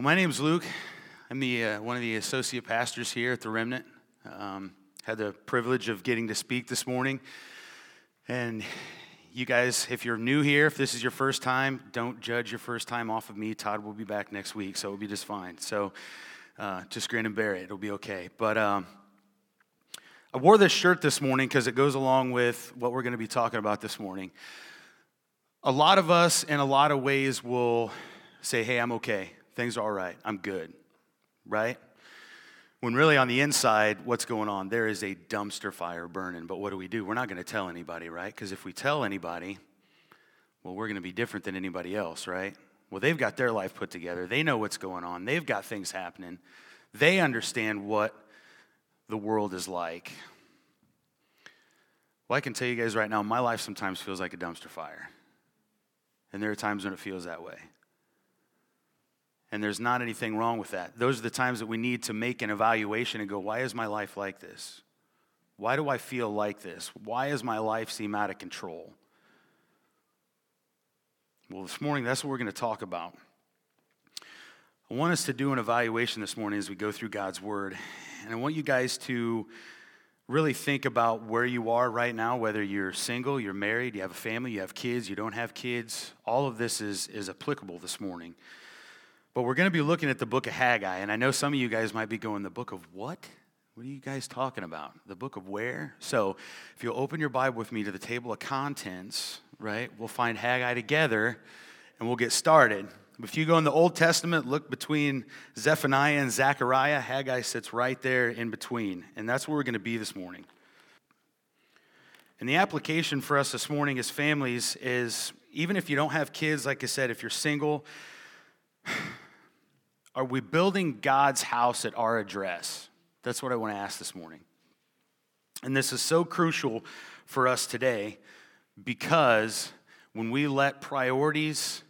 Well, my is Luke. I'm the, uh, one of the associate pastors here at the Remnant. Um, had the privilege of getting to speak this morning. And you guys, if you're new here, if this is your first time, don't judge your first time off of me. Todd will be back next week, so it'll be just fine. So uh, just grin and bear it. It'll be okay. But um, I wore this shirt this morning because it goes along with what we're going to be talking about this morning. A lot of us, in a lot of ways, will say, Hey, I'm okay things are all right, I'm good, right? When really on the inside, what's going on? There is a dumpster fire burning. But what do we do? We're not going to tell anybody, right? Because if we tell anybody, well, we're going to be different than anybody else, right? Well, they've got their life put together. They know what's going on. They've got things happening. They understand what the world is like. Well, I can tell you guys right now, my life sometimes feels like a dumpster fire. And there are times when it feels that way. And there's not anything wrong with that. Those are the times that we need to make an evaluation and go, why is my life like this? Why do I feel like this? Why does my life seem out of control? Well, this morning, that's what we're going to talk about. I want us to do an evaluation this morning as we go through God's Word. And I want you guys to really think about where you are right now, whether you're single, you're married, you have a family, you have kids, you don't have kids. All of this is, is applicable this morning. But we're going to be looking at the book of Haggai, and I know some of you guys might be going, the book of what? What are you guys talking about? The book of where? So, if you'll open your Bible with me to the table of contents, right, we'll find Haggai together and we'll get started. If you go in the Old Testament, look between Zephaniah and Zechariah, Haggai sits right there in between. And that's where we're going to be this morning. And the application for us this morning as families is even if you don't have kids, like I said, if you're single, are we building God's house at our address? That's what I want to ask this morning. And this is so crucial for us today because when we let priorities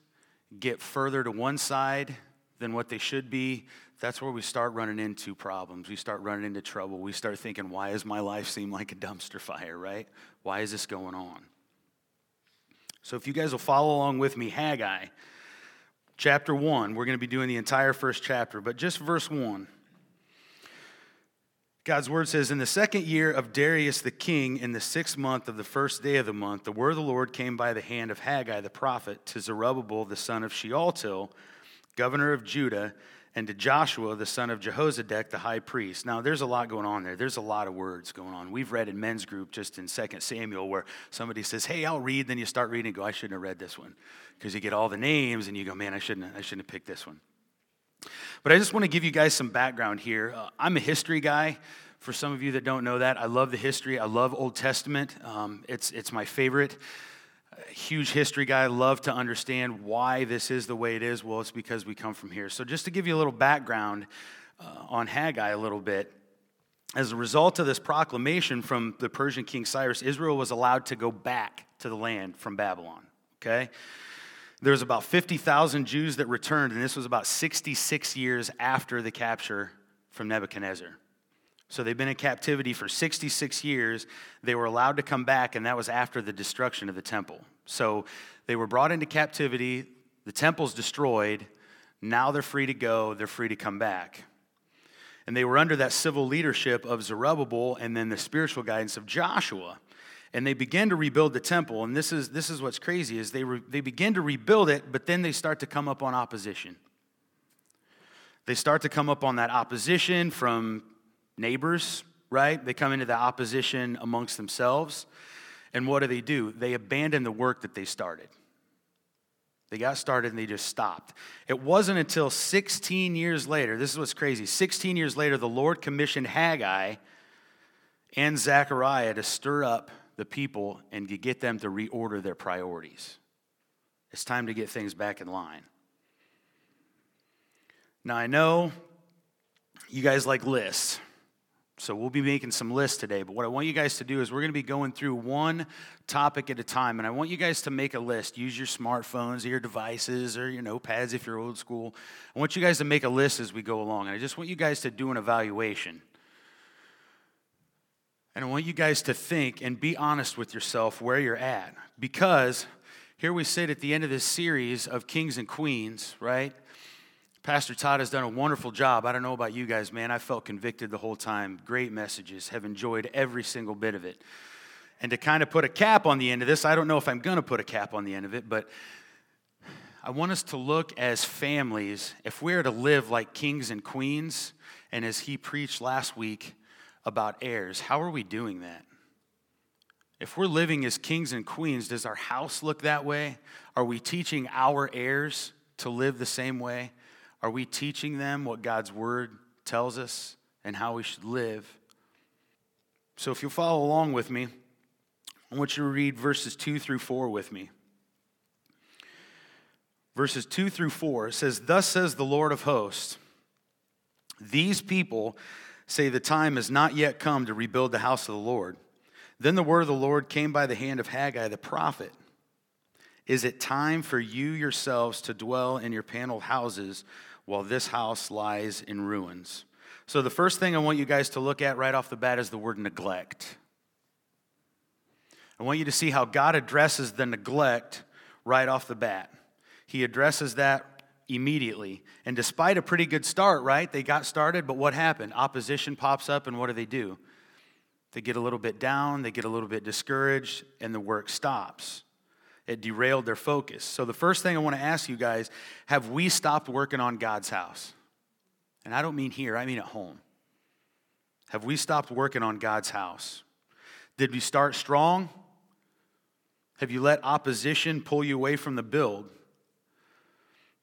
get further to one side than what they should be, that's where we start running into problems. We start running into trouble. We start thinking, why does my life seem like a dumpster fire, right? Why is this going on? So, if you guys will follow along with me, Haggai chapter 1. We're going to be doing the entire first chapter, but just verse 1. God's word says, In the second year of Darius the king, in the sixth month of the first day of the month, the word of the Lord came by the hand of Haggai the prophet to Zerubbabel the son of Shealtiel, governor of Judah, and to Joshua, the son of Jehozadak, the high priest. Now, there's a lot going on there. There's a lot of words going on. We've read in men's group just in 2 Samuel where somebody says, Hey, I'll read. Then you start reading and go, I shouldn't have read this one. Because you get all the names and you go, Man, I shouldn't, I shouldn't have picked this one. But I just want to give you guys some background here. Uh, I'm a history guy. For some of you that don't know that, I love the history. I love Old Testament. Um, it's, it's my favorite huge history guy, love to understand why this is the way it is. Well, it's because we come from here. So, just to give you a little background uh, on Haggai a little bit, as a result of this proclamation from the Persian king Cyrus, Israel was allowed to go back to the land from Babylon. Okay? There was about 50,000 Jews that returned, and this was about 66 years after the capture from Nebuchadnezzar. So they've been in captivity for 66 years. They were allowed to come back, and that was after the destruction of the temple. So they were brought into captivity. The temple's destroyed. Now they're free to go. They're free to come back. And they were under that civil leadership of Zerubbabel and then the spiritual guidance of Joshua. And they begin to rebuild the temple. And this is, this is what's crazy is they, re, they begin to rebuild it, but then they start to come up on opposition. They start to come up on that opposition from neighbors, right? They come into the opposition amongst themselves. And what do they do? They abandon the work that they started. They got started and they just stopped. It wasn't until 16 years later, this is what's crazy 16 years later, the Lord commissioned Haggai and Zechariah to stir up the people and get them to reorder their priorities. It's time to get things back in line. Now, I know you guys like lists. So we'll be making some lists today, but what I want you guys to do is we're going to be going through one topic at a time, and I want you guys to make a list. Use your smartphones or your devices or your notepads if you're old school. I want you guys to make a list as we go along, and I just want you guys to do an evaluation. And I want you guys to think and be honest with yourself where you're at. Because here we sit at the end of this series of Kings and Queens, right? Pastor Todd has done a wonderful job. I don't know about you guys, man. I felt convicted the whole time. Great messages, have enjoyed every single bit of it. And to kind of put a cap on the end of this, I don't know if I'm going to put a cap on the end of it, but I want us to look as families, if we are to live like kings and queens, and as he preached last week about heirs, how are we doing that? If we're living as kings and queens, does our house look that way? Are we teaching our heirs to live the same way? Are we teaching them what God's word tells us and how we should live? So if you'll follow along with me, I want you to read verses 2 through 4 with me. Verses 2 through 4 says, Thus says the Lord of hosts, these people say the time has not yet come to rebuild the house of the Lord. Then the word of the Lord came by the hand of Haggai the prophet. Is it time for you yourselves to dwell in your paneled houses while this house lies in ruins? So, the first thing I want you guys to look at right off the bat is the word neglect. I want you to see how God addresses the neglect right off the bat. He addresses that immediately. And despite a pretty good start, right? They got started, but what happened? Opposition pops up, and what do they do? They get a little bit down, they get a little bit discouraged, and the work stops. It derailed their focus. So, the first thing I want to ask you guys have we stopped working on God's house? And I don't mean here, I mean at home. Have we stopped working on God's house? Did we start strong? Have you let opposition pull you away from the build?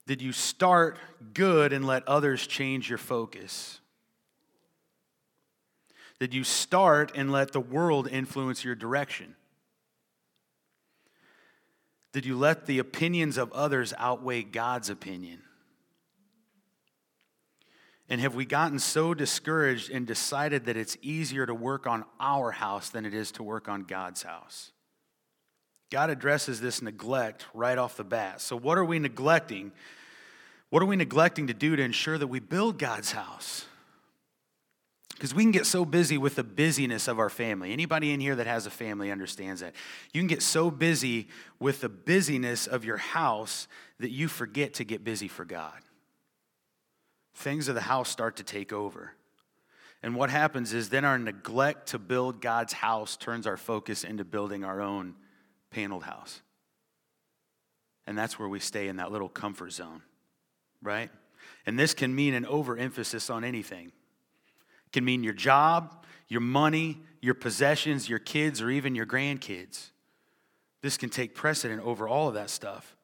Did you start good and let others change your focus? Did you start and let the world influence your direction? Did you let the opinions of others outweigh God's opinion? And have we gotten so discouraged and decided that it's easier to work on our house than it is to work on God's house? God addresses this neglect right off the bat. So, what are we neglecting? What are we neglecting to do to ensure that we build God's house? Because we can get so busy with the busyness of our family. Anybody in here that has a family understands that. You can get so busy with the busyness of your house that you forget to get busy for God. Things of the house start to take over. And what happens is then our neglect to build God's house turns our focus into building our own paneled house. And that's where we stay in that little comfort zone, right? And this can mean an overemphasis on anything. It can mean your job, your money, your possessions, your kids, or even your grandkids. This can take precedent over all of that stuff.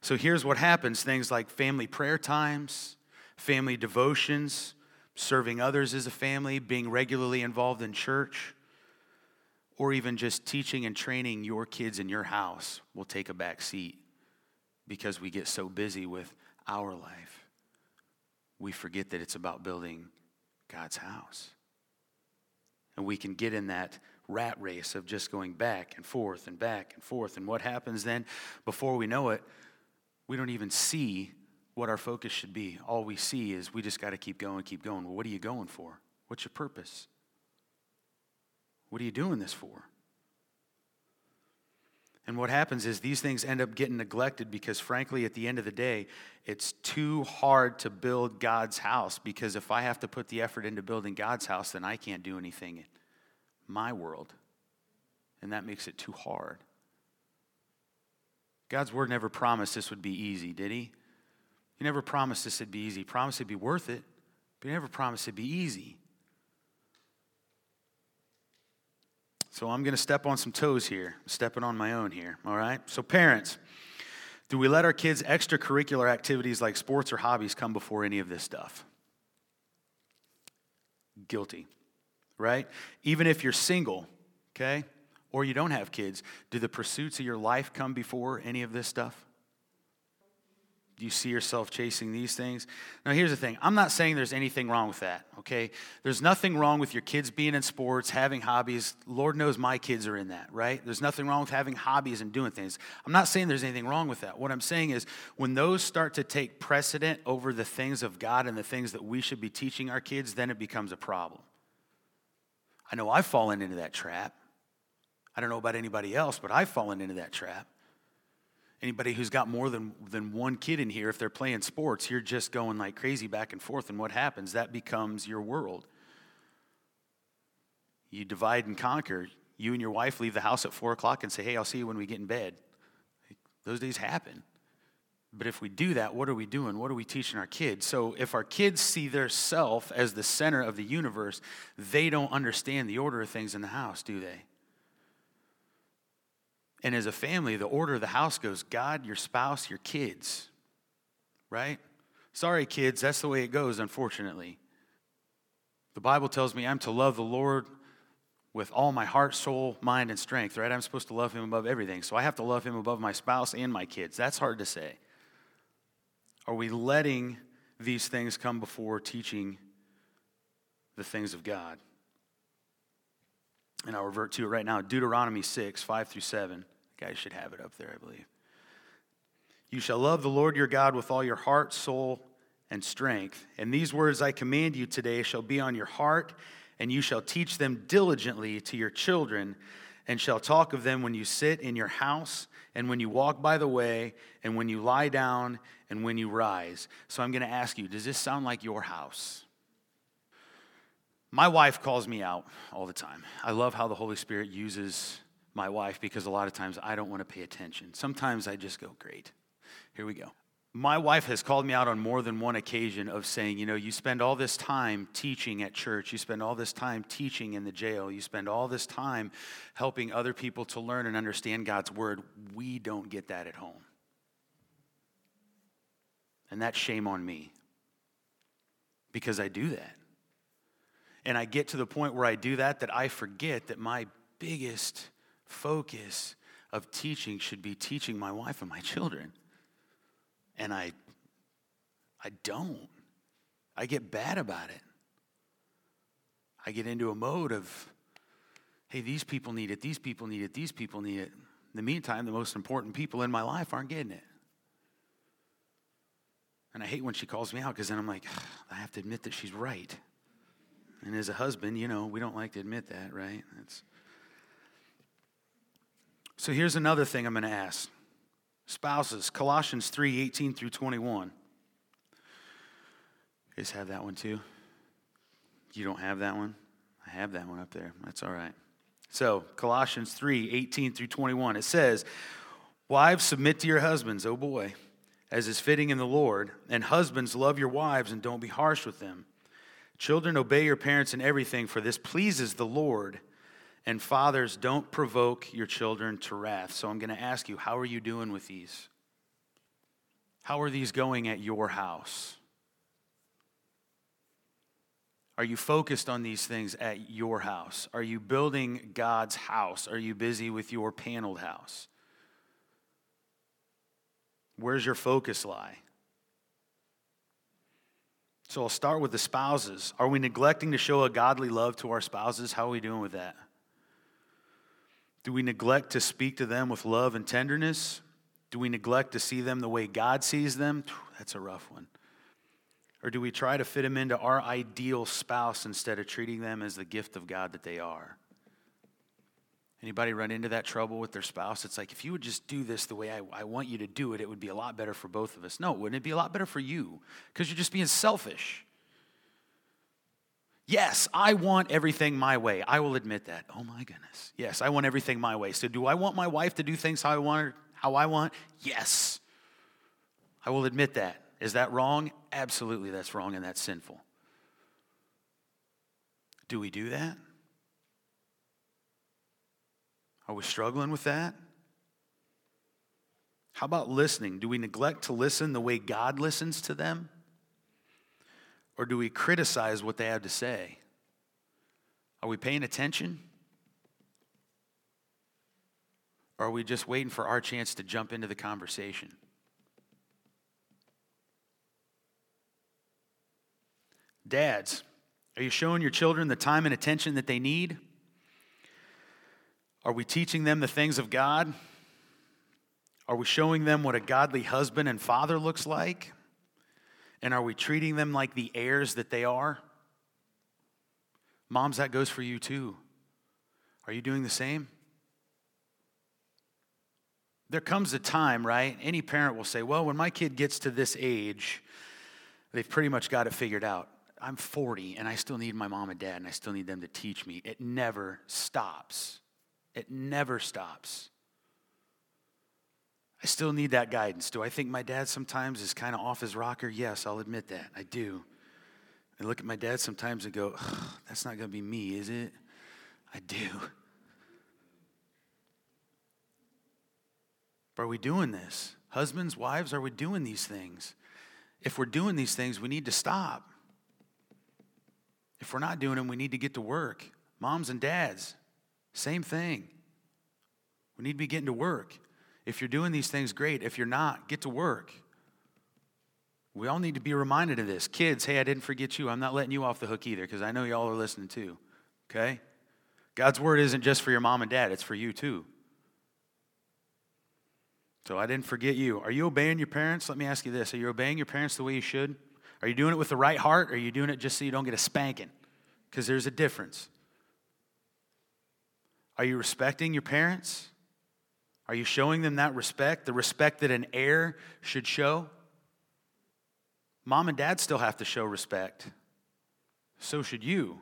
So here's what happens things like family prayer times, family devotions, serving others as a family, being regularly involved in church, or even just teaching and training your kids in your house will take a back seat because we get so busy with our life. We forget that it's about building God's house. And we can get in that rat race of just going back and forth and back and forth. And what happens then, before we know it, we don't even see what our focus should be. All we see is we just got to keep going, keep going. Well, what are you going for? What's your purpose? What are you doing this for? And what happens is these things end up getting neglected because, frankly, at the end of the day, it's too hard to build God's house. Because if I have to put the effort into building God's house, then I can't do anything in my world. And that makes it too hard. God's word never promised this would be easy, did he? He never promised this would be easy. He promised it'd be worth it, but he never promised it'd be easy. So I'm going to step on some toes here, I'm stepping on my own here, all right? So, parents, do we let our kids' extracurricular activities like sports or hobbies come before any of this stuff? Guilty, right? Even if you're single, okay, or you don't have kids, do the pursuits of your life come before any of this stuff? You see yourself chasing these things? Now, here's the thing I'm not saying there's anything wrong with that, okay? There's nothing wrong with your kids being in sports, having hobbies. Lord knows my kids are in that, right? There's nothing wrong with having hobbies and doing things. I'm not saying there's anything wrong with that. What I'm saying is when those start to take precedent over the things of God and the things that we should be teaching our kids, then it becomes a problem. I know I've fallen into that trap. I don't know about anybody else, but I've fallen into that trap. Anybody who's got more than, than one kid in here, if they're playing sports, you're just going like crazy back and forth. And what happens? That becomes your world. You divide and conquer. You and your wife leave the house at four o'clock and say, Hey, I'll see you when we get in bed. Those days happen. But if we do that, what are we doing? What are we teaching our kids? So if our kids see their self as the center of the universe, they don't understand the order of things in the house, do they? And as a family, the order of the house goes God, your spouse, your kids. Right? Sorry, kids, that's the way it goes, unfortunately. The Bible tells me I'm to love the Lord with all my heart, soul, mind, and strength, right? I'm supposed to love him above everything. So I have to love him above my spouse and my kids. That's hard to say. Are we letting these things come before teaching the things of God? And I'll revert to it right now Deuteronomy 6, 5 through 7. You guys should have it up there, I believe. You shall love the Lord your God with all your heart, soul, and strength. And these words I command you today shall be on your heart, and you shall teach them diligently to your children, and shall talk of them when you sit in your house, and when you walk by the way, and when you lie down, and when you rise. So I'm going to ask you does this sound like your house? My wife calls me out all the time. I love how the Holy Spirit uses my wife because a lot of times I don't want to pay attention. Sometimes I just go, great, here we go. My wife has called me out on more than one occasion of saying, you know, you spend all this time teaching at church, you spend all this time teaching in the jail, you spend all this time helping other people to learn and understand God's word. We don't get that at home. And that's shame on me because I do that. And I get to the point where I do that that I forget that my biggest focus of teaching should be teaching my wife and my children. And I I don't. I get bad about it. I get into a mode of hey, these people need it, these people need it, these people need it. In the meantime, the most important people in my life aren't getting it. And I hate when she calls me out because then I'm like, I have to admit that she's right. And as a husband, you know, we don't like to admit that, right? That's... So here's another thing I'm going to ask. Spouses, Colossians 3 18 through 21. You guys have that one too? You don't have that one? I have that one up there. That's all right. So, Colossians 3 18 through 21. It says, Wives, submit to your husbands, oh boy, as is fitting in the Lord. And husbands, love your wives and don't be harsh with them. Children, obey your parents in everything, for this pleases the Lord. And fathers, don't provoke your children to wrath. So I'm going to ask you, how are you doing with these? How are these going at your house? Are you focused on these things at your house? Are you building God's house? Are you busy with your paneled house? Where's your focus lie? So I'll start with the spouses. Are we neglecting to show a godly love to our spouses? How are we doing with that? Do we neglect to speak to them with love and tenderness? Do we neglect to see them the way God sees them? That's a rough one. Or do we try to fit them into our ideal spouse instead of treating them as the gift of God that they are? Anybody run into that trouble with their spouse? It's like, if you would just do this the way I, I want you to do it, it would be a lot better for both of us. No, wouldn't it be a lot better for you? Because you're just being selfish. Yes, I want everything my way. I will admit that. Oh my goodness. Yes, I want everything my way. So do I want my wife to do things how I want her, how I want? Yes. I will admit that. Is that wrong? Absolutely that's wrong and that's sinful. Do we do that? Are we struggling with that? How about listening? Do we neglect to listen the way God listens to them? Or do we criticize what they have to say? Are we paying attention? Or are we just waiting for our chance to jump into the conversation? Dads, are you showing your children the time and attention that they need? Are we teaching them the things of God? Are we showing them what a godly husband and father looks like? And are we treating them like the heirs that they are? Moms, that goes for you too. Are you doing the same? There comes a time, right? Any parent will say, well, when my kid gets to this age, they've pretty much got it figured out. I'm 40 and I still need my mom and dad and I still need them to teach me. It never stops. It never stops. I still need that guidance. Do I think my dad sometimes is kind of off his rocker? Yes, I'll admit that. I do. I look at my dad sometimes and go, that's not going to be me, is it? I do. Are we doing this? Husbands, wives, are we doing these things? If we're doing these things, we need to stop. If we're not doing them, we need to get to work. Moms and dads, same thing. We need to be getting to work. If you're doing these things, great. If you're not, get to work. We all need to be reminded of this. Kids, hey, I didn't forget you. I'm not letting you off the hook either because I know y'all are listening too. Okay? God's word isn't just for your mom and dad, it's for you too. So I didn't forget you. Are you obeying your parents? Let me ask you this Are you obeying your parents the way you should? Are you doing it with the right heart? Or are you doing it just so you don't get a spanking? Because there's a difference. Are you respecting your parents? Are you showing them that respect, the respect that an heir should show? Mom and dad still have to show respect. So should you.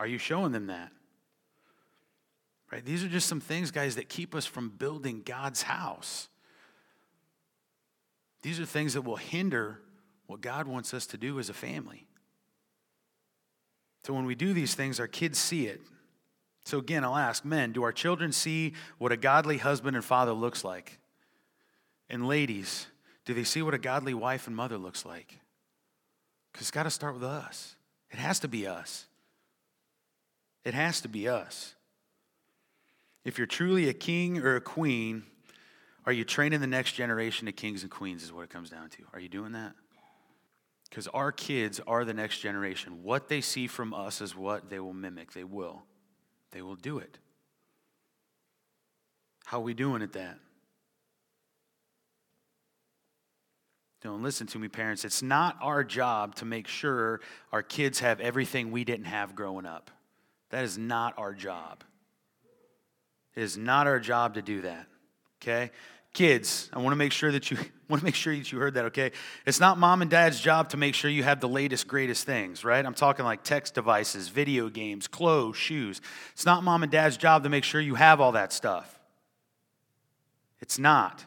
Are you showing them that? Right? These are just some things, guys, that keep us from building God's house. These are things that will hinder what God wants us to do as a family. So when we do these things, our kids see it. So again, I'll ask men, do our children see what a godly husband and father looks like? And ladies, do they see what a godly wife and mother looks like? Because it's got to start with us. It has to be us. It has to be us. If you're truly a king or a queen, are you training the next generation of kings and queens, is what it comes down to. Are you doing that? Because our kids are the next generation. What they see from us is what they will mimic. They will. They will do it. How are we doing at that? Don't listen to me, parents. It's not our job to make sure our kids have everything we didn't have growing up. That is not our job. It is not our job to do that. Okay? Kids, I want to make sure that you want to make sure that you heard that, okay? It's not mom and dad's job to make sure you have the latest greatest things, right? I'm talking like text devices, video games, clothes, shoes. It's not mom and dad's job to make sure you have all that stuff. It's not.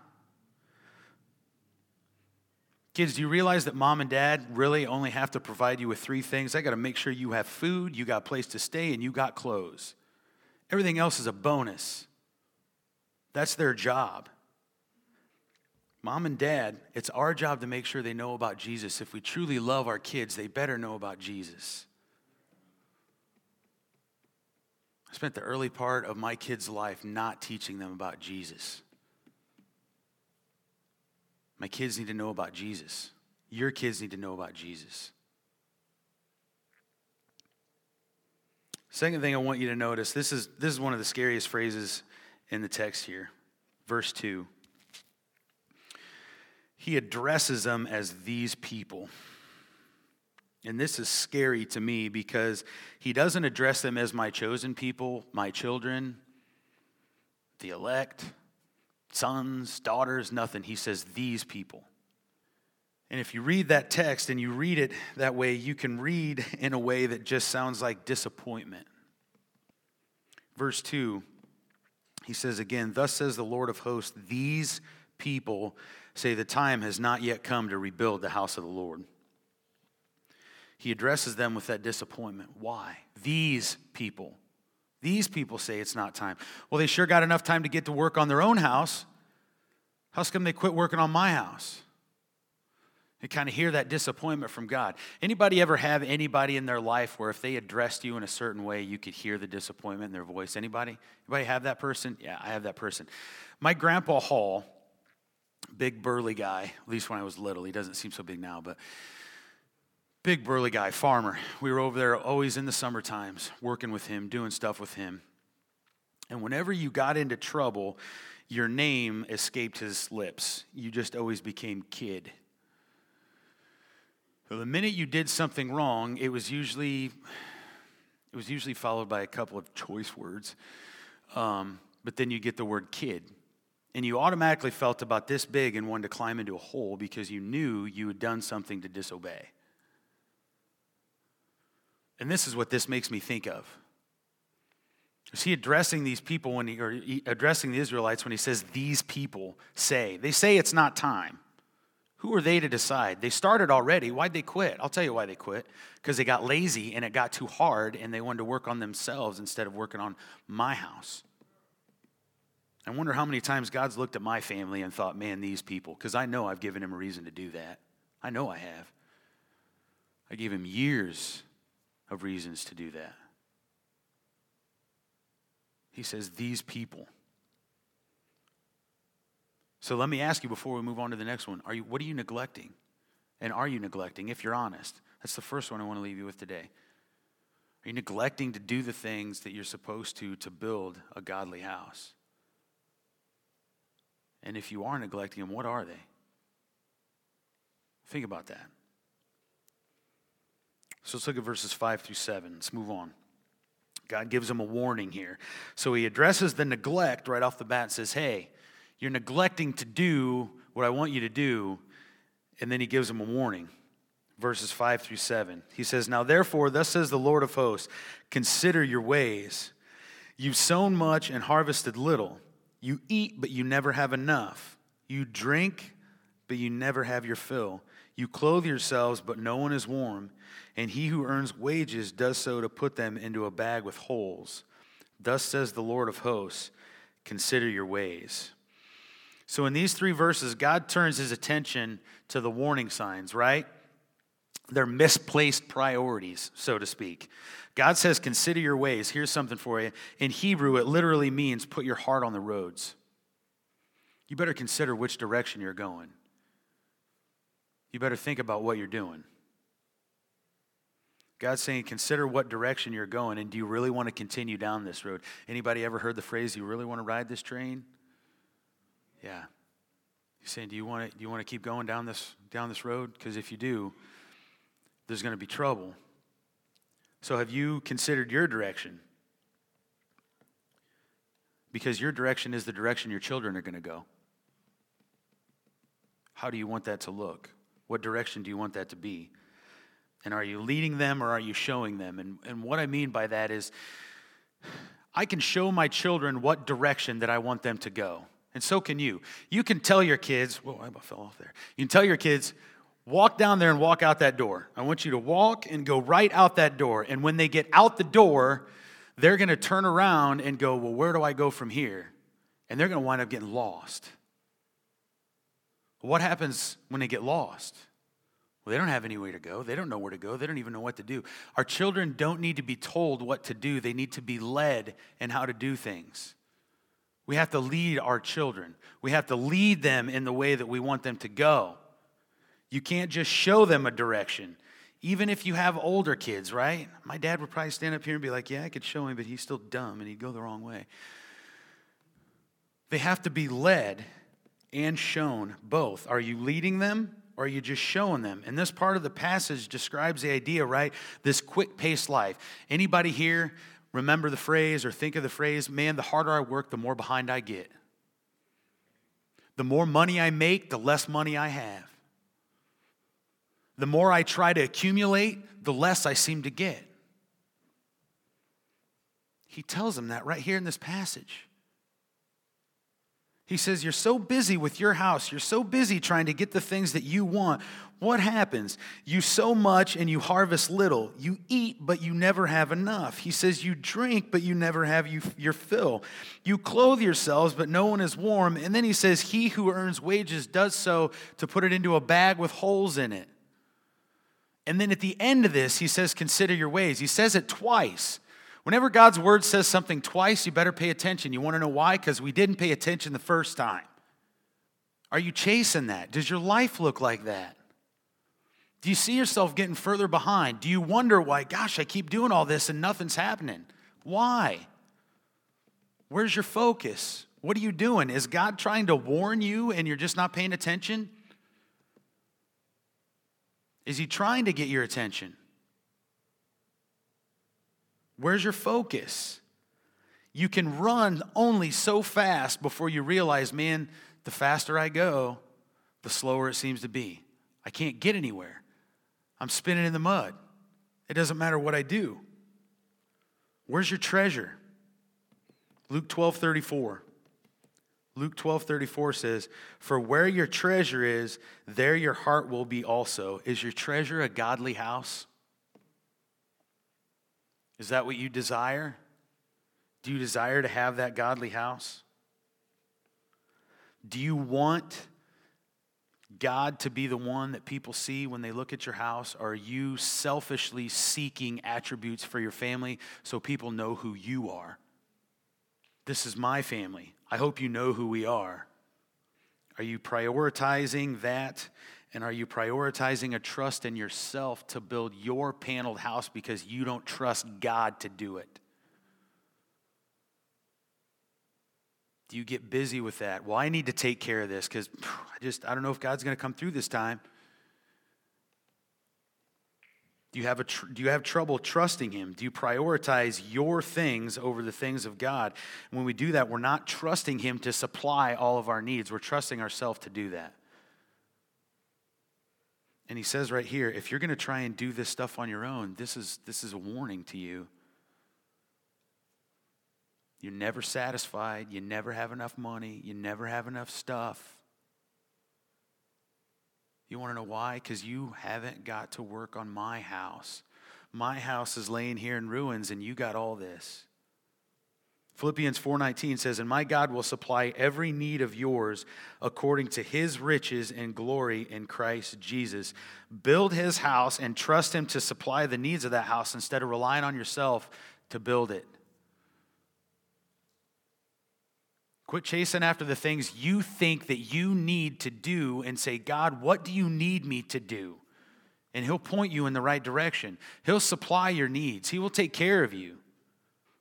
Kids, do you realize that mom and dad really only have to provide you with three things? They got to make sure you have food, you got a place to stay, and you got clothes. Everything else is a bonus. That's their job. Mom and dad, it's our job to make sure they know about Jesus. If we truly love our kids, they better know about Jesus. I spent the early part of my kids' life not teaching them about Jesus. My kids need to know about Jesus. Your kids need to know about Jesus. Second thing I want you to notice this is, this is one of the scariest phrases in the text here. Verse 2. He addresses them as these people. And this is scary to me because he doesn't address them as my chosen people, my children, the elect sons, daughters, nothing. He says, these people. And if you read that text and you read it that way, you can read in a way that just sounds like disappointment. Verse 2, he says again, Thus says the Lord of hosts, these people say the time has not yet come to rebuild the house of the Lord. He addresses them with that disappointment. Why? These people. These people say it's not time. Well, they sure got enough time to get to work on their own house. How's come they quit working on my house? You kind of hear that disappointment from God. Anybody ever have anybody in their life where if they addressed you in a certain way, you could hear the disappointment in their voice? Anybody? Anybody have that person? Yeah, I have that person. My grandpa Hall, big burly guy, at least when I was little. He doesn't seem so big now, but Big burly guy, farmer. We were over there always in the summer times, working with him, doing stuff with him. And whenever you got into trouble, your name escaped his lips. You just always became kid. So the minute you did something wrong, it was usually it was usually followed by a couple of choice words. Um, but then you get the word kid. And you automatically felt about this big and wanted to climb into a hole because you knew you had done something to disobey. And this is what this makes me think of. Is he addressing these people when he, or addressing the Israelites when he says, These people say? They say it's not time. Who are they to decide? They started already. Why'd they quit? I'll tell you why they quit. Because they got lazy and it got too hard and they wanted to work on themselves instead of working on my house. I wonder how many times God's looked at my family and thought, man, these people, because I know I've given him a reason to do that. I know I have. I gave him years of reasons to do that. He says, these people. So let me ask you before we move on to the next one. Are you, what are you neglecting? And are you neglecting, if you're honest? That's the first one I want to leave you with today. Are you neglecting to do the things that you're supposed to to build a godly house? And if you are neglecting them, what are they? Think about that. So let's look at verses 5 through 7. Let's move on. God gives them a warning here. So he addresses the neglect right off the bat and says, Hey, you're neglecting to do what I want you to do. And then he gives them a warning. Verses 5 through 7. He says, Now therefore, thus says the Lord of hosts, consider your ways. You've sown much and harvested little. You eat, but you never have enough. You drink, but you never have your fill. You clothe yourselves, but no one is warm. And he who earns wages does so to put them into a bag with holes. Thus says the Lord of hosts Consider your ways. So, in these three verses, God turns his attention to the warning signs, right? They're misplaced priorities, so to speak. God says, Consider your ways. Here's something for you. In Hebrew, it literally means put your heart on the roads. You better consider which direction you're going. You better think about what you're doing. God's saying, consider what direction you're going, and do you really want to continue down this road? Anybody ever heard the phrase, you really want to ride this train? Yeah. He's saying, do you want to, do you want to keep going down this, down this road? Because if you do, there's going to be trouble. So have you considered your direction? Because your direction is the direction your children are going to go. How do you want that to look? What direction do you want that to be? And are you leading them or are you showing them? And, and what I mean by that is, I can show my children what direction that I want them to go. And so can you. You can tell your kids, whoa, I fell off there. You can tell your kids, walk down there and walk out that door. I want you to walk and go right out that door. And when they get out the door, they're going to turn around and go, well, where do I go from here? And they're going to wind up getting lost. What happens when they get lost? Well, they don't have anywhere to go. They don't know where to go. They don't even know what to do. Our children don't need to be told what to do, they need to be led in how to do things. We have to lead our children, we have to lead them in the way that we want them to go. You can't just show them a direction. Even if you have older kids, right? My dad would probably stand up here and be like, Yeah, I could show him, but he's still dumb and he'd go the wrong way. They have to be led and shown both. Are you leading them or are you just showing them? And this part of the passage describes the idea, right? This quick paced life. Anybody here remember the phrase or think of the phrase, man, the harder I work, the more behind I get. The more money I make, the less money I have. The more I try to accumulate, the less I seem to get. He tells them that right here in this passage. He says, You're so busy with your house. You're so busy trying to get the things that you want. What happens? You sow much and you harvest little. You eat, but you never have enough. He says, You drink, but you never have you, your fill. You clothe yourselves, but no one is warm. And then he says, He who earns wages does so to put it into a bag with holes in it. And then at the end of this, he says, Consider your ways. He says it twice. Whenever God's word says something twice, you better pay attention. You want to know why? Because we didn't pay attention the first time. Are you chasing that? Does your life look like that? Do you see yourself getting further behind? Do you wonder why, gosh, I keep doing all this and nothing's happening? Why? Where's your focus? What are you doing? Is God trying to warn you and you're just not paying attention? Is He trying to get your attention? Where's your focus? You can run only so fast before you realize, man, the faster I go, the slower it seems to be. I can't get anywhere. I'm spinning in the mud. It doesn't matter what I do. Where's your treasure? Luke 12 34. Luke 12 34 says, For where your treasure is, there your heart will be also. Is your treasure a godly house? Is that what you desire? Do you desire to have that godly house? Do you want God to be the one that people see when they look at your house? Are you selfishly seeking attributes for your family so people know who you are? This is my family. I hope you know who we are. Are you prioritizing that? And are you prioritizing a trust in yourself to build your paneled house because you don't trust God to do it? Do you get busy with that? Well, I need to take care of this because I just, I don't know if God's going to come through this time. Do you, have a tr- do you have trouble trusting Him? Do you prioritize your things over the things of God? When we do that, we're not trusting Him to supply all of our needs. We're trusting ourselves to do that. And He says right here if you're going to try and do this stuff on your own, this is, this is a warning to you. You're never satisfied. You never have enough money. You never have enough stuff. You want to know why? Because you haven't got to work on my house. My house is laying here in ruins, and you got all this. Philippians 4:19 says, "And my God will supply every need of yours according to his riches and glory in Christ Jesus." Build his house and trust him to supply the needs of that house instead of relying on yourself to build it. Quit chasing after the things you think that you need to do and say, God, what do you need me to do? And He'll point you in the right direction. He'll supply your needs, He will take care of you.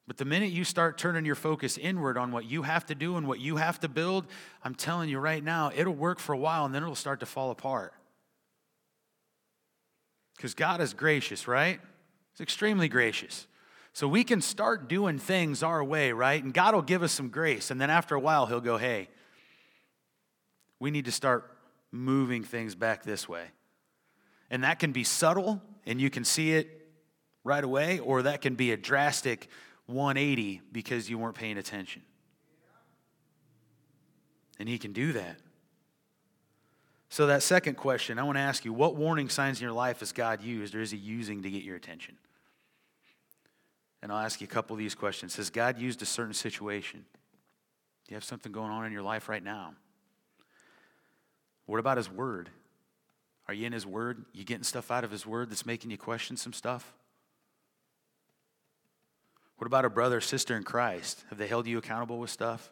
But the minute you start turning your focus inward on what you have to do and what you have to build, I'm telling you right now, it'll work for a while and then it'll start to fall apart. Because God is gracious, right? He's extremely gracious. So we can start doing things our way, right? And God will give us some grace. And then after a while, He'll go, hey, we need to start moving things back this way. And that can be subtle and you can see it right away, or that can be a drastic 180 because you weren't paying attention. And He can do that. So, that second question, I want to ask you what warning signs in your life has God used or is He using to get your attention? And I'll ask you a couple of these questions. Has God used a certain situation? Do you have something going on in your life right now? What about His Word? Are you in His Word? You getting stuff out of His Word that's making you question some stuff? What about a brother or sister in Christ? Have they held you accountable with stuff?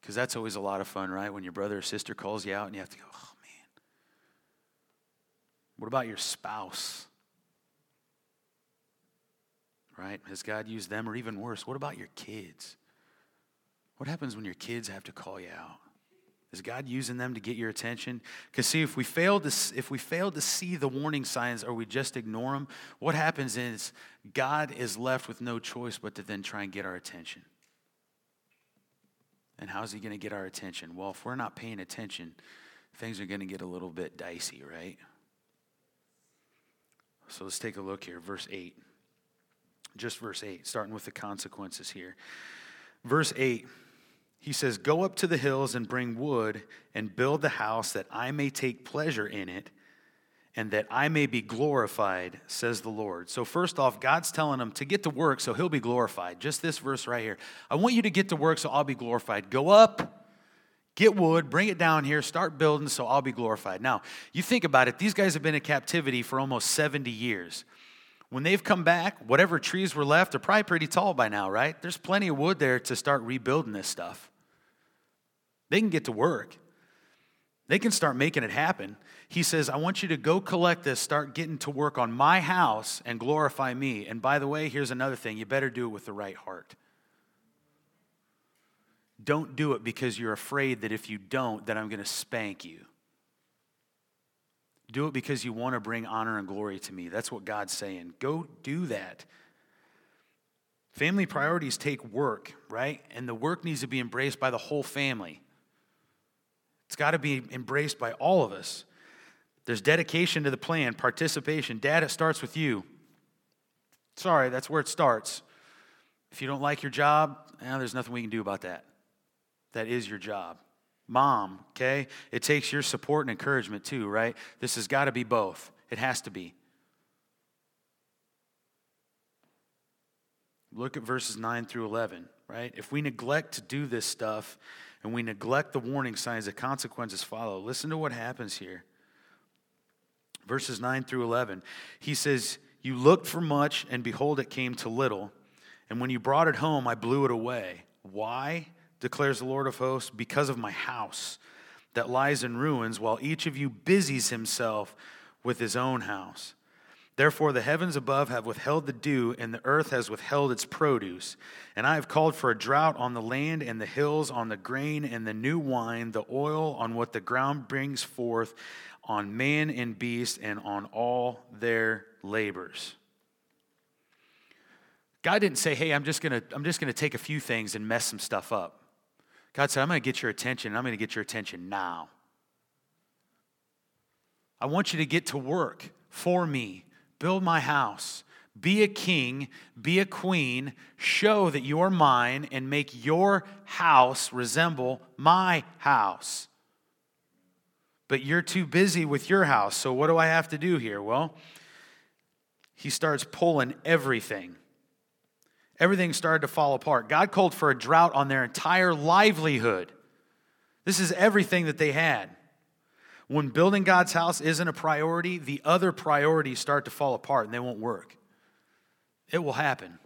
Because that's always a lot of fun, right? When your brother or sister calls you out and you have to go, oh man. What about your spouse? Right? Has God used them? Or even worse, what about your kids? What happens when your kids have to call you out? Is God using them to get your attention? Because see, if we fail to if we fail to see the warning signs or we just ignore them, what happens is God is left with no choice but to then try and get our attention. And how's He going to get our attention? Well, if we're not paying attention, things are going to get a little bit dicey, right? So let's take a look here, verse eight just verse 8, starting with the consequences here. Verse 8, he says, Go up to the hills and bring wood and build the house that I may take pleasure in it and that I may be glorified, says the Lord. So, first off, God's telling him to get to work so he'll be glorified. Just this verse right here. I want you to get to work so I'll be glorified. Go up, get wood, bring it down here, start building so I'll be glorified. Now, you think about it, these guys have been in captivity for almost 70 years. When they've come back, whatever trees were left are probably pretty tall by now, right? There's plenty of wood there to start rebuilding this stuff. They can get to work. They can start making it happen. He says, I want you to go collect this, start getting to work on my house and glorify me. And by the way, here's another thing you better do it with the right heart. Don't do it because you're afraid that if you don't, that I'm going to spank you. Do it because you want to bring honor and glory to me. That's what God's saying. Go do that. Family priorities take work, right? And the work needs to be embraced by the whole family. It's got to be embraced by all of us. There's dedication to the plan, participation. Dad, it starts with you. Sorry, that's where it starts. If you don't like your job, eh, there's nothing we can do about that. That is your job. Mom, okay? It takes your support and encouragement too, right? This has got to be both. It has to be. Look at verses 9 through 11, right? If we neglect to do this stuff and we neglect the warning signs, the consequences follow. Listen to what happens here. Verses 9 through 11. He says, You looked for much, and behold, it came to little. And when you brought it home, I blew it away. Why? Declares the Lord of hosts, because of my house that lies in ruins, while each of you busies himself with his own house. Therefore, the heavens above have withheld the dew, and the earth has withheld its produce. And I have called for a drought on the land and the hills, on the grain and the new wine, the oil on what the ground brings forth, on man and beast, and on all their labors. God didn't say, hey, I'm just gonna, I'm just gonna take a few things and mess some stuff up. God said, I'm gonna get your attention, I'm gonna get your attention now. I want you to get to work for me build my house, be a king, be a queen, show that you're mine, and make your house resemble my house. But you're too busy with your house, so what do I have to do here? Well, he starts pulling everything. Everything started to fall apart. God called for a drought on their entire livelihood. This is everything that they had. When building God's house isn't a priority, the other priorities start to fall apart and they won't work. It will happen.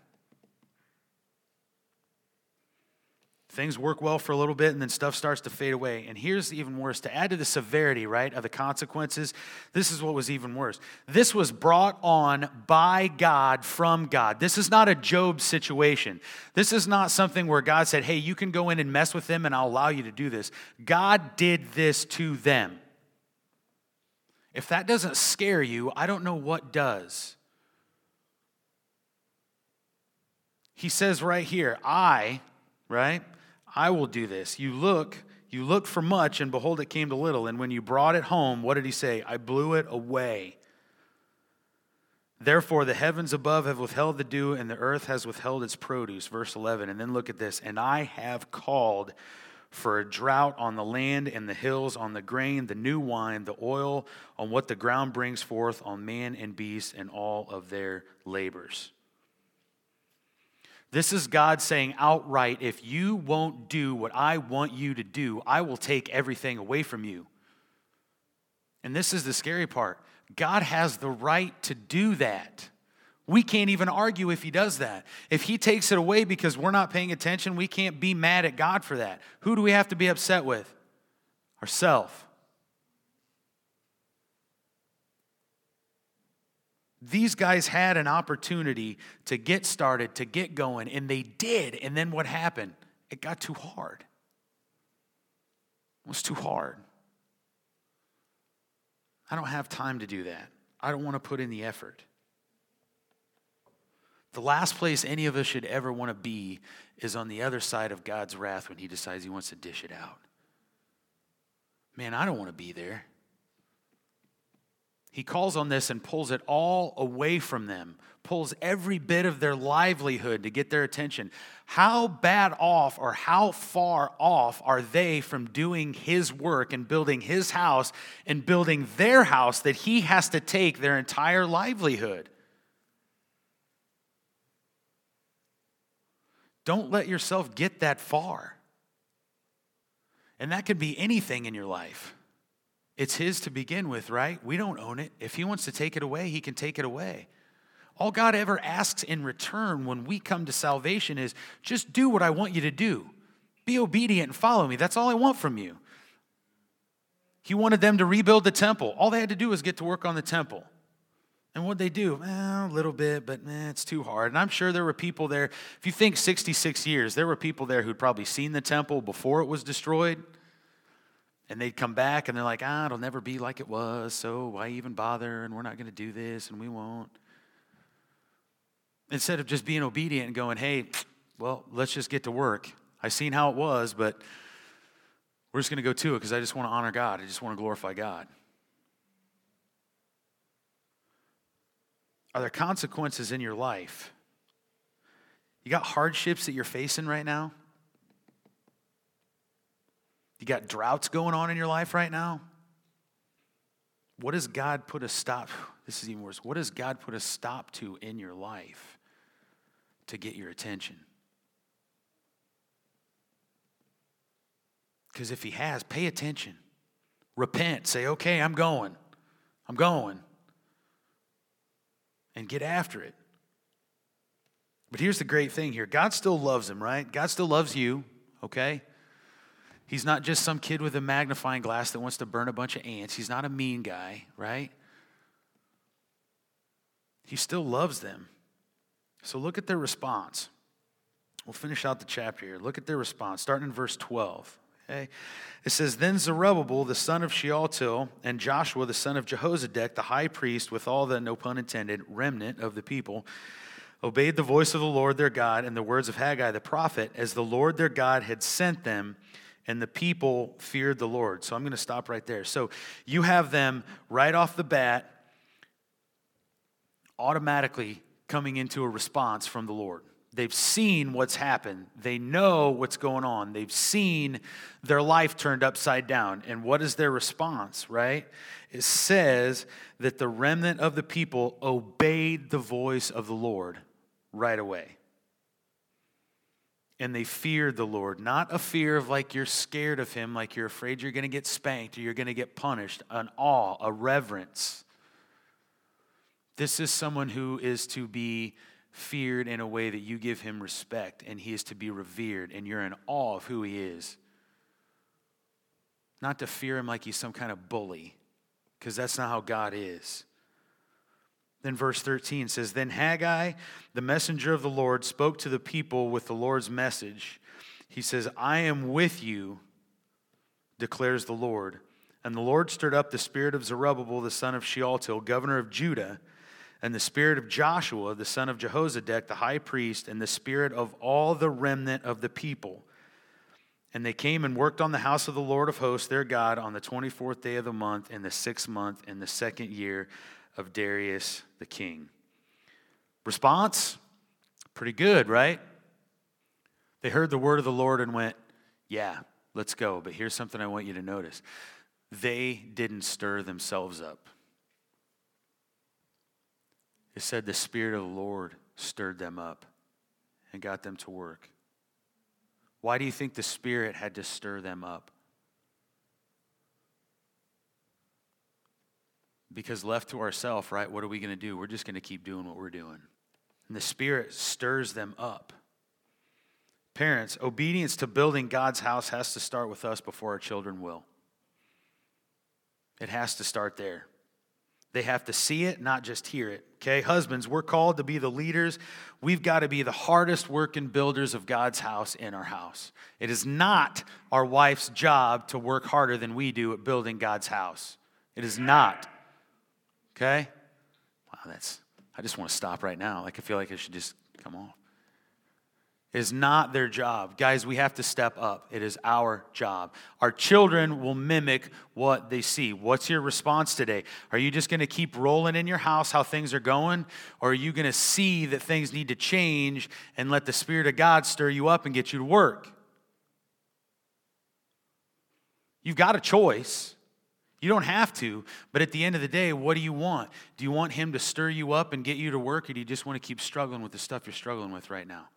Things work well for a little bit and then stuff starts to fade away. And here's even worse to add to the severity, right, of the consequences, this is what was even worse. This was brought on by God from God. This is not a Job situation. This is not something where God said, hey, you can go in and mess with them and I'll allow you to do this. God did this to them. If that doesn't scare you, I don't know what does. He says right here, I, right? I will do this. You look, you look for much, and behold, it came to little. And when you brought it home, what did he say? I blew it away. Therefore, the heavens above have withheld the dew, and the earth has withheld its produce. Verse 11. And then look at this. And I have called for a drought on the land and the hills, on the grain, the new wine, the oil, on what the ground brings forth, on man and beast, and all of their labors. This is God saying outright if you won't do what I want you to do, I will take everything away from you. And this is the scary part God has the right to do that. We can't even argue if he does that. If he takes it away because we're not paying attention, we can't be mad at God for that. Who do we have to be upset with? Ourselves. These guys had an opportunity to get started, to get going, and they did. And then what happened? It got too hard. It was too hard. I don't have time to do that. I don't want to put in the effort. The last place any of us should ever want to be is on the other side of God's wrath when He decides He wants to dish it out. Man, I don't want to be there. He calls on this and pulls it all away from them, pulls every bit of their livelihood to get their attention. How bad off or how far off are they from doing His work and building His house and building their house that He has to take their entire livelihood? Don't let yourself get that far. And that could be anything in your life. It's His to begin with, right? We don't own it. If He wants to take it away, He can take it away. All God ever asks in return when we come to salvation is just do what I want you to do. Be obedient and follow me. That's all I want from you. He wanted them to rebuild the temple. All they had to do was get to work on the temple. And what they do? Well, a little bit, but eh, it's too hard. And I'm sure there were people there. If you think 66 years, there were people there who'd probably seen the temple before it was destroyed. And they'd come back and they're like, ah, it'll never be like it was, so why even bother? And we're not going to do this and we won't. instead of just being obedient and going, hey, well, let's just get to work. I've seen how it was, but we're just going to go to it because I just want to honor God. I just want to glorify God. Are there consequences in your life? You got hardships that you're facing right now? You got droughts going on in your life right now? What does God put a stop? This is even worse. What does God put a stop to in your life to get your attention? Because if He has, pay attention. Repent. Say, okay, I'm going. I'm going. And get after it. But here's the great thing here God still loves him, right? God still loves you, okay? He's not just some kid with a magnifying glass that wants to burn a bunch of ants. He's not a mean guy, right? He still loves them. So look at their response. We'll finish out the chapter here. Look at their response, starting in verse 12. Okay? It says, Then Zerubbabel, the son of Shealtiel, and Joshua, the son of Jehozadak, the high priest, with all the, no pun intended, remnant of the people, obeyed the voice of the Lord their God and the words of Haggai the prophet, as the Lord their God had sent them, and the people feared the Lord. So I'm going to stop right there. So you have them right off the bat automatically coming into a response from the Lord. They've seen what's happened. They know what's going on. They've seen their life turned upside down. And what is their response, right? It says that the remnant of the people obeyed the voice of the Lord right away. And they feared the Lord. Not a fear of like you're scared of him, like you're afraid you're going to get spanked or you're going to get punished, an awe, a reverence. This is someone who is to be feared in a way that you give him respect and he is to be revered and you're in awe of who he is. Not to fear him like he's some kind of bully, because that's not how God is. Then verse 13 says Then Haggai, the messenger of the Lord, spoke to the people with the Lord's message. He says, I am with you, declares the Lord. And the Lord stirred up the spirit of Zerubbabel, the son of Shealtiel, governor of Judah, and the spirit of Joshua, the son of Jehozadak, the high priest, and the spirit of all the remnant of the people. And they came and worked on the house of the Lord of hosts, their God, on the 24th day of the month, in the sixth month, in the second year of Darius the king. Response? Pretty good, right? They heard the word of the Lord and went, Yeah, let's go. But here's something I want you to notice they didn't stir themselves up. It said the Spirit of the Lord stirred them up and got them to work. Why do you think the Spirit had to stir them up? Because left to ourselves, right, what are we going to do? We're just going to keep doing what we're doing. And the Spirit stirs them up. Parents, obedience to building God's house has to start with us before our children will. It has to start there. They have to see it, not just hear it. Okay, husbands, we're called to be the leaders. We've got to be the hardest working builders of God's house in our house. It is not our wife's job to work harder than we do at building God's house. It is not. Okay? Wow, that's, I just want to stop right now. Like, I feel like I should just come off. It is not their job. Guys, we have to step up. It is our job. Our children will mimic what they see. What's your response today? Are you just going to keep rolling in your house how things are going? Or are you going to see that things need to change and let the Spirit of God stir you up and get you to work? You've got a choice. You don't have to, but at the end of the day, what do you want? Do you want Him to stir you up and get you to work, or do you just want to keep struggling with the stuff you're struggling with right now?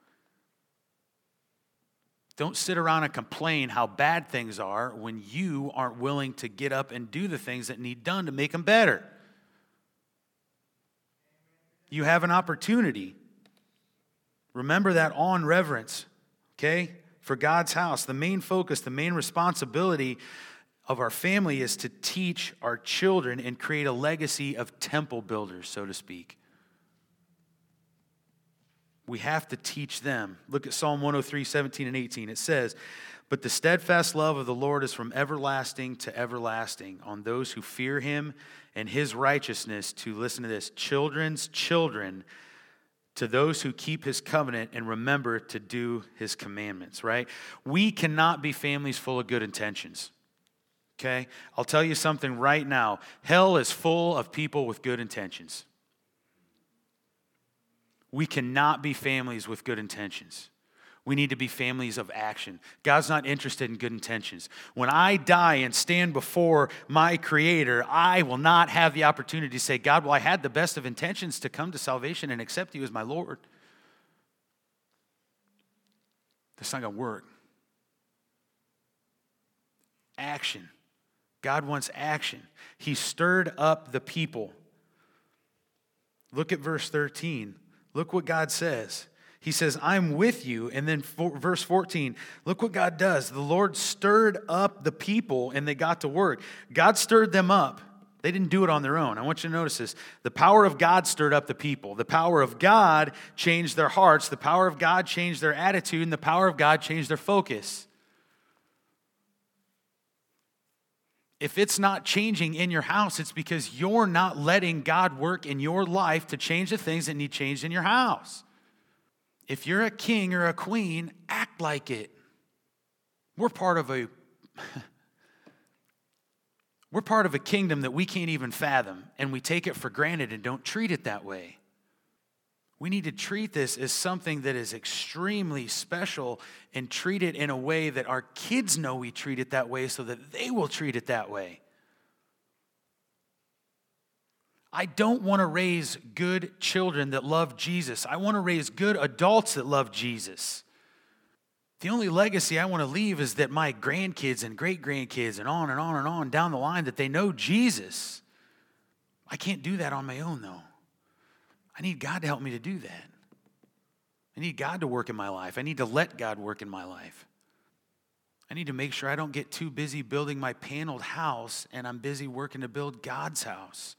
Don't sit around and complain how bad things are when you aren't willing to get up and do the things that need done to make them better. You have an opportunity. Remember that on reverence, okay? For God's house. The main focus, the main responsibility of our family is to teach our children and create a legacy of temple builders, so to speak. We have to teach them. Look at Psalm 103, 17 and 18. It says, But the steadfast love of the Lord is from everlasting to everlasting on those who fear him and his righteousness to, listen to this, children's children to those who keep his covenant and remember to do his commandments, right? We cannot be families full of good intentions. Okay? I'll tell you something right now. Hell is full of people with good intentions. We cannot be families with good intentions. We need to be families of action. God's not interested in good intentions. When I die and stand before my Creator, I will not have the opportunity to say, God, well, I had the best of intentions to come to salvation and accept you as my Lord. That's not going to work. Action. God wants action. He stirred up the people. Look at verse 13. Look what God says. He says, I'm with you. And then for, verse 14, look what God does. The Lord stirred up the people and they got to work. God stirred them up. They didn't do it on their own. I want you to notice this. The power of God stirred up the people. The power of God changed their hearts. The power of God changed their attitude. And the power of God changed their focus. If it's not changing in your house, it's because you're not letting God work in your life to change the things that need changed in your house. If you're a king or a queen, act like it. We're part of a We're part of a kingdom that we can't even fathom, and we take it for granted and don't treat it that way. We need to treat this as something that is extremely special and treat it in a way that our kids know we treat it that way so that they will treat it that way. I don't want to raise good children that love Jesus. I want to raise good adults that love Jesus. The only legacy I want to leave is that my grandkids and great grandkids and on and on and on down the line that they know Jesus. I can't do that on my own though. I need God to help me to do that. I need God to work in my life. I need to let God work in my life. I need to make sure I don't get too busy building my paneled house and I'm busy working to build God's house.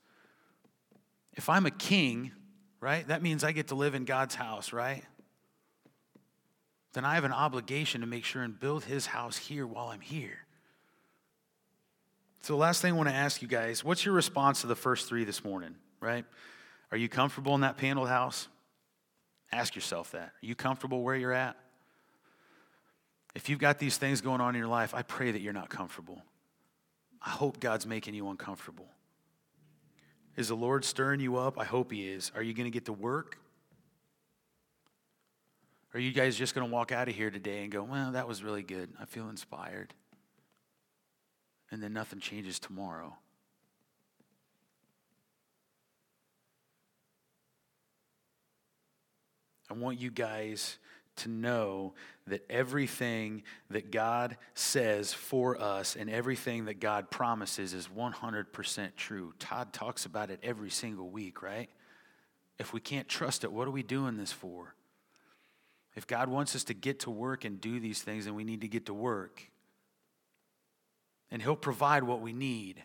If I'm a king, right, that means I get to live in God's house, right? Then I have an obligation to make sure and build his house here while I'm here. So, the last thing I want to ask you guys what's your response to the first three this morning, right? Are you comfortable in that paneled house? Ask yourself that. Are you comfortable where you're at? If you've got these things going on in your life, I pray that you're not comfortable. I hope God's making you uncomfortable. Is the Lord stirring you up? I hope He is. Are you going to get to work? Are you guys just going to walk out of here today and go, well, that was really good. I feel inspired. And then nothing changes tomorrow? I want you guys to know that everything that God says for us and everything that God promises is 100% true. Todd talks about it every single week, right? If we can't trust it, what are we doing this for? If God wants us to get to work and do these things, then we need to get to work. And He'll provide what we need.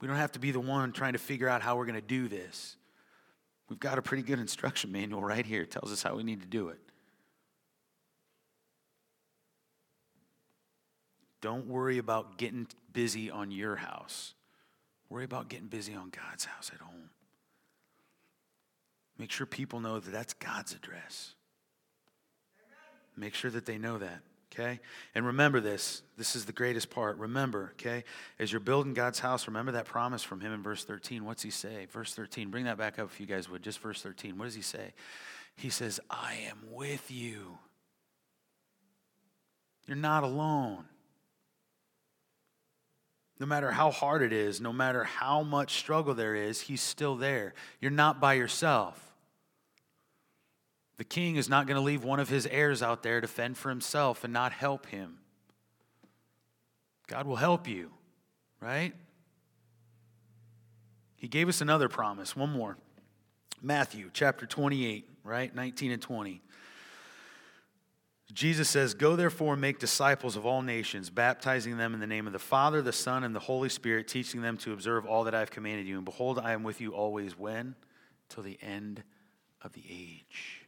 We don't have to be the one trying to figure out how we're going to do this. We've got a pretty good instruction manual right here. It tells us how we need to do it. Don't worry about getting busy on your house. Worry about getting busy on God's house at home. Make sure people know that that's God's address. Make sure that they know that, okay? And remember this. This is the greatest part. Remember, okay? As you're building God's house, remember that promise from him in verse 13. What's he say? Verse 13. Bring that back up if you guys would. Just verse 13. What does he say? He says, I am with you. You're not alone. No matter how hard it is, no matter how much struggle there is, he's still there. You're not by yourself. The king is not going to leave one of his heirs out there to fend for himself and not help him. God will help you, right? He gave us another promise, one more. Matthew chapter 28, right? 19 and 20. Jesus says, Go therefore and make disciples of all nations, baptizing them in the name of the Father, the Son, and the Holy Spirit, teaching them to observe all that I have commanded you. And behold, I am with you always when? Till the end of the age.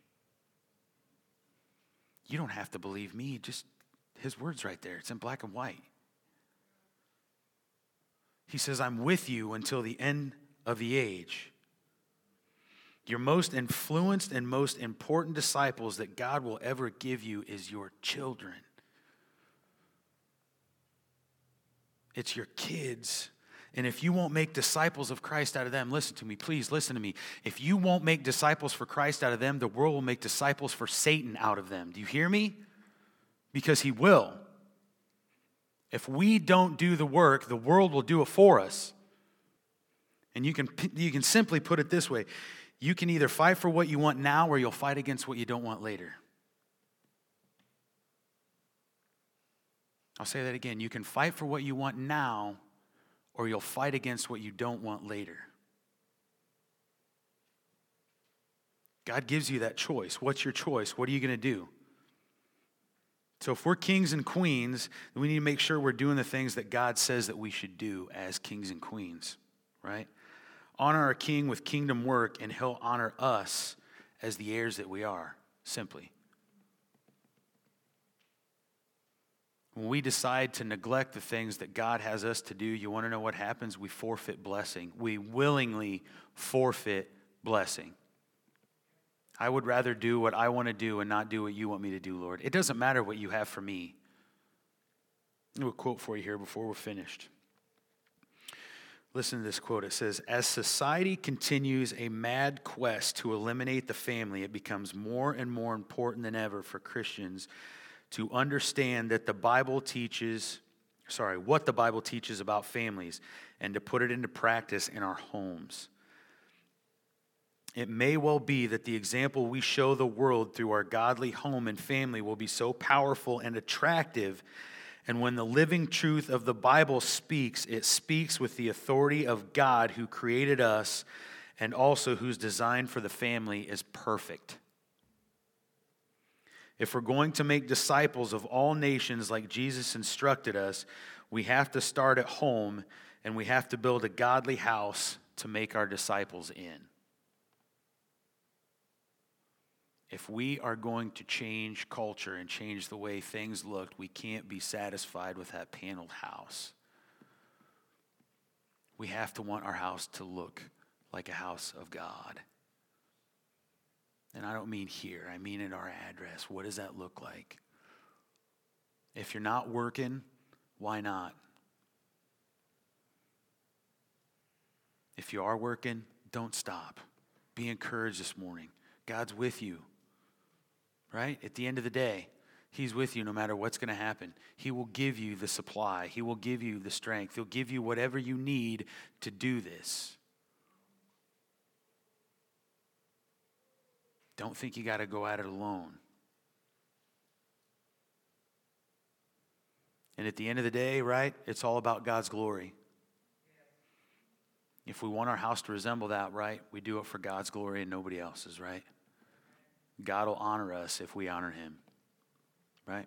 You don't have to believe me, just his words right there. It's in black and white. He says, I'm with you until the end of the age. Your most influenced and most important disciples that God will ever give you is your children. It's your kids. And if you won't make disciples of Christ out of them, listen to me, please listen to me. If you won't make disciples for Christ out of them, the world will make disciples for Satan out of them. Do you hear me? Because he will. If we don't do the work, the world will do it for us. And you can, you can simply put it this way you can either fight for what you want now or you'll fight against what you don't want later. I'll say that again. You can fight for what you want now or you'll fight against what you don't want later. God gives you that choice. What's your choice? What are you going to do? So, if we're kings and queens, we need to make sure we're doing the things that God says that we should do as kings and queens, right? Honor our king with kingdom work, and he'll honor us as the heirs that we are, simply. When we decide to neglect the things that God has us to do, you want to know what happens? We forfeit blessing. We willingly forfeit blessing. I would rather do what I want to do and not do what you want me to do, Lord. It doesn't matter what you have for me. I a quote for you here before we're finished. Listen to this quote. It says, As society continues a mad quest to eliminate the family, it becomes more and more important than ever for Christians to understand that the Bible teaches, sorry, what the Bible teaches about families and to put it into practice in our homes. It may well be that the example we show the world through our godly home and family will be so powerful and attractive. And when the living truth of the Bible speaks, it speaks with the authority of God who created us and also whose design for the family is perfect. If we're going to make disciples of all nations like Jesus instructed us, we have to start at home and we have to build a godly house to make our disciples in. If we are going to change culture and change the way things look, we can't be satisfied with that paneled house. We have to want our house to look like a house of God. And I don't mean here, I mean in our address. What does that look like? If you're not working, why not? If you are working, don't stop. Be encouraged this morning. God's with you, right? At the end of the day, He's with you no matter what's going to happen. He will give you the supply, He will give you the strength, He'll give you whatever you need to do this. Don't think you got to go at it alone. And at the end of the day, right, it's all about God's glory. If we want our house to resemble that, right, we do it for God's glory and nobody else's, right? God will honor us if we honor him, right?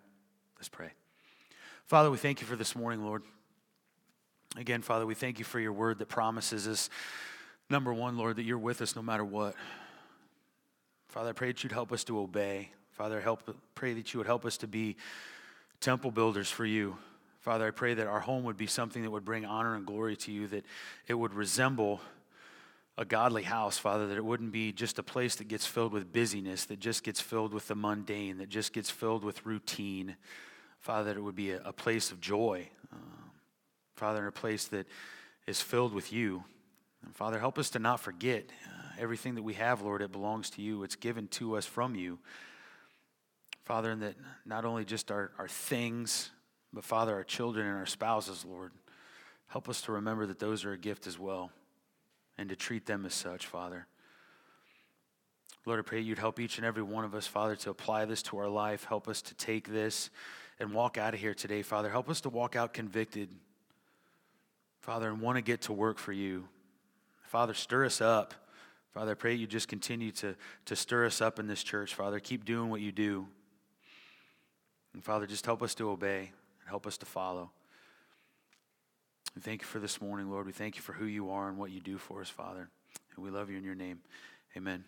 Let's pray. Father, we thank you for this morning, Lord. Again, Father, we thank you for your word that promises us, number one, Lord, that you're with us no matter what. Father, I pray that you'd help us to obey. Father, help, pray that you would help us to be temple builders for you. Father, I pray that our home would be something that would bring honor and glory to you, that it would resemble a godly house, Father, that it wouldn't be just a place that gets filled with busyness, that just gets filled with the mundane, that just gets filled with routine. Father, that it would be a, a place of joy. Uh, Father, a place that is filled with you. And Father, help us to not forget uh, everything that we have, Lord, it belongs to you. It's given to us from you. Father, and that not only just our, our things, but Father, our children and our spouses, Lord, help us to remember that those are a gift as well and to treat them as such, Father. Lord, I pray you'd help each and every one of us, Father, to apply this to our life. Help us to take this and walk out of here today, Father. Help us to walk out convicted, Father, and want to get to work for you. Father, stir us up. Father, I pray you just continue to, to stir us up in this church, Father. Keep doing what you do. And Father, just help us to obey and help us to follow. And thank you for this morning, Lord. We thank you for who you are and what you do for us, Father. And we love you in your name. Amen.